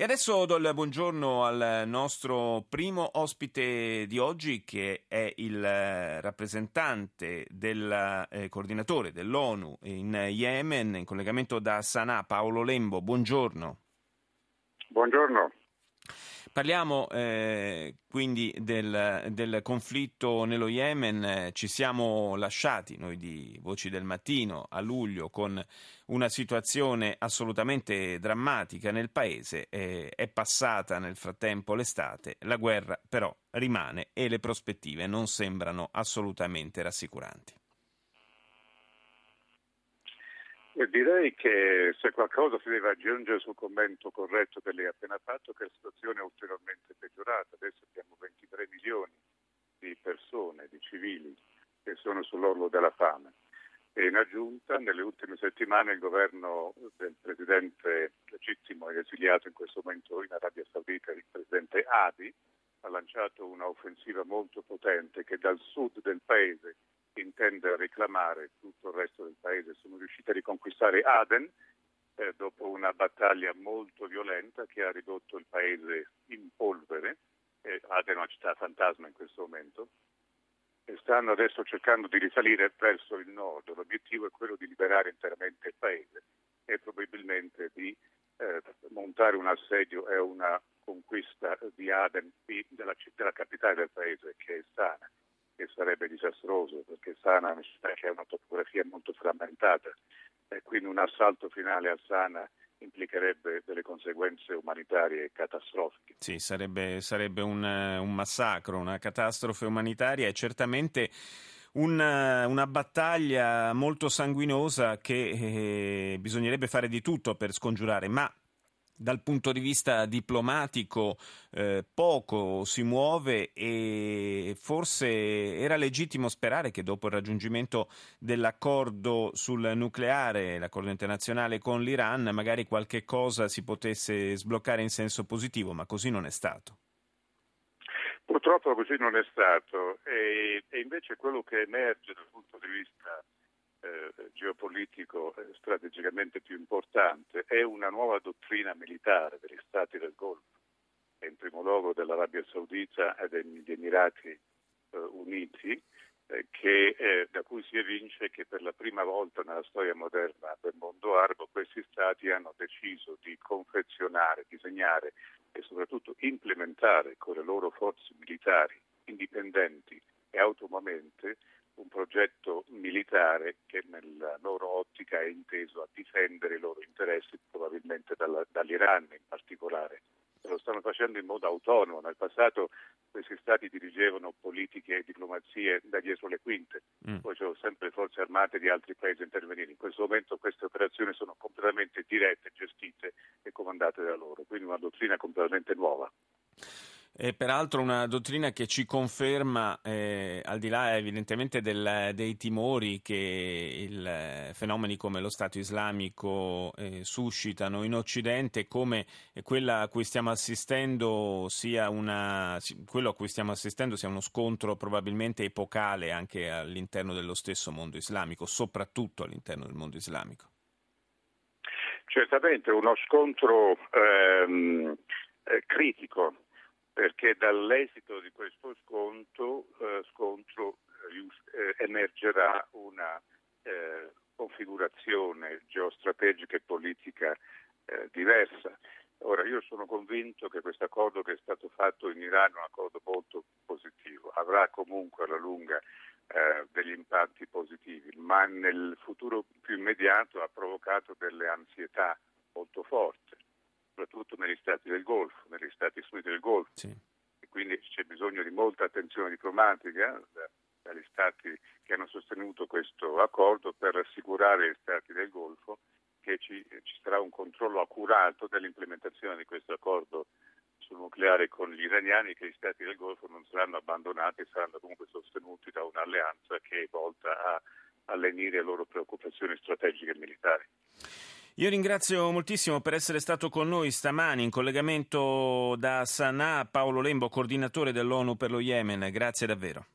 E adesso do il buongiorno al nostro primo ospite di oggi che è il rappresentante del eh, coordinatore dell'ONU in Yemen in collegamento da Sanaa, Paolo Lembo. Buongiorno. Buongiorno. Parliamo eh, quindi del, del, conflitto nello Yemen, ci siamo lasciati noi di Voci del Mattino a luglio con una situazione assolutamente drammatica nel paese, eh, è passata nel frattempo l'estate, la guerra però rimane e le prospettive non sembrano assolutamente rassicuranti. Direi che se qualcosa si deve aggiungere sul commento corretto che lei ha appena fatto, che la situazione è ulteriormente peggiorata. Adesso abbiamo 23 milioni di persone, di civili, che sono sull'orlo della fame. E in aggiunta, nelle ultime settimane il governo del presidente legittimo e esiliato in questo momento in Arabia Saudita, il presidente Adi, ha lanciato un'offensiva molto potente che dal sud del paese intende reclamare tutto il resto del paese. Sono riusciti a riconquistare Aden eh, dopo una battaglia molto violenta che ha ridotto il paese in polvere. Eh, Aden è una città fantasma in questo momento. E stanno adesso cercando di risalire verso il nord. L'obiettivo è quello di liberare interamente il paese e probabilmente di eh, montare un assedio e una conquista di Aden, della, della capitale del paese, che è Sana che sarebbe disastroso perché Sana è una che ha una topografia molto frammentata e quindi un assalto finale a Sana implicherebbe delle conseguenze umanitarie catastrofiche. Sì, sarebbe, sarebbe un, un, massacro, una catastrofe umanitaria e certamente una, una battaglia molto sanguinosa che eh, bisognerebbe fare di tutto per scongiurare, ma dal punto di vista diplomatico eh, poco si muove e forse era legittimo sperare che dopo il raggiungimento dell'accordo sul nucleare, l'accordo internazionale con l'Iran, magari qualche cosa si potesse sbloccare in senso positivo, ma così non è stato. Purtroppo così non è stato e, e invece quello che emerge dal punto di vista eh, geopolitico eh, strategicamente più importante è una nuova dottrina militare degli stati del Golfo, in primo luogo dell'Arabia Saudita e degli Emirati eh, Uniti, eh, che, eh, da cui si evince che per la prima volta nella storia moderna del mondo arabo questi stati hanno deciso di confezionare, disegnare e soprattutto implementare con le loro forze militari indipendenti e autonomamente un progetto militare che nella loro ottica è inteso a difendere i loro interessi, probabilmente dalla, dall'Iran in particolare. Lo stanno facendo in modo autonomo. Nel passato questi stati dirigevano politiche e diplomazie da dietro le quinte, mm. poi c'erano sempre le forze armate di altri paesi a intervenire. In questo momento queste operazioni sono completamente dirette, gestite e comandate da loro, quindi una dottrina completamente nuova. È peraltro una dottrina che ci conferma, eh, al di là evidentemente del, dei timori che il, fenomeni come lo Stato islamico eh, suscitano in Occidente, come quella a cui stiamo assistendo sia una, quello a cui stiamo assistendo sia uno scontro probabilmente epocale anche all'interno dello stesso mondo islamico, soprattutto all'interno del mondo islamico. Certamente uno scontro ehm, eh, critico perché dall'esito di questo scontro, eh, scontro eh, emergerà una eh, configurazione geostrategica e politica eh, diversa. Ora, io sono convinto che questo accordo che è stato fatto in Iran è un accordo molto positivo, avrà comunque alla lunga eh, degli impatti positivi, ma nel futuro più immediato ha provocato delle ansietà molto forti soprattutto negli stati del Golfo, negli stati Uniti del Golfo. Sì. E quindi c'è bisogno di molta attenzione diplomatica da, dagli stati che hanno sostenuto questo accordo per rassicurare gli stati del Golfo che ci, ci sarà un controllo accurato dell'implementazione di questo accordo sul nucleare con gli iraniani che gli stati del Golfo non saranno abbandonati e saranno comunque sostenuti da un'alleanza che è volta a, a lenire le loro preoccupazioni strategiche e militari. Io ringrazio moltissimo per essere stato con noi stamani in collegamento da Sana'a Paolo Lembo, coordinatore dell'ONU per lo Yemen. Grazie davvero.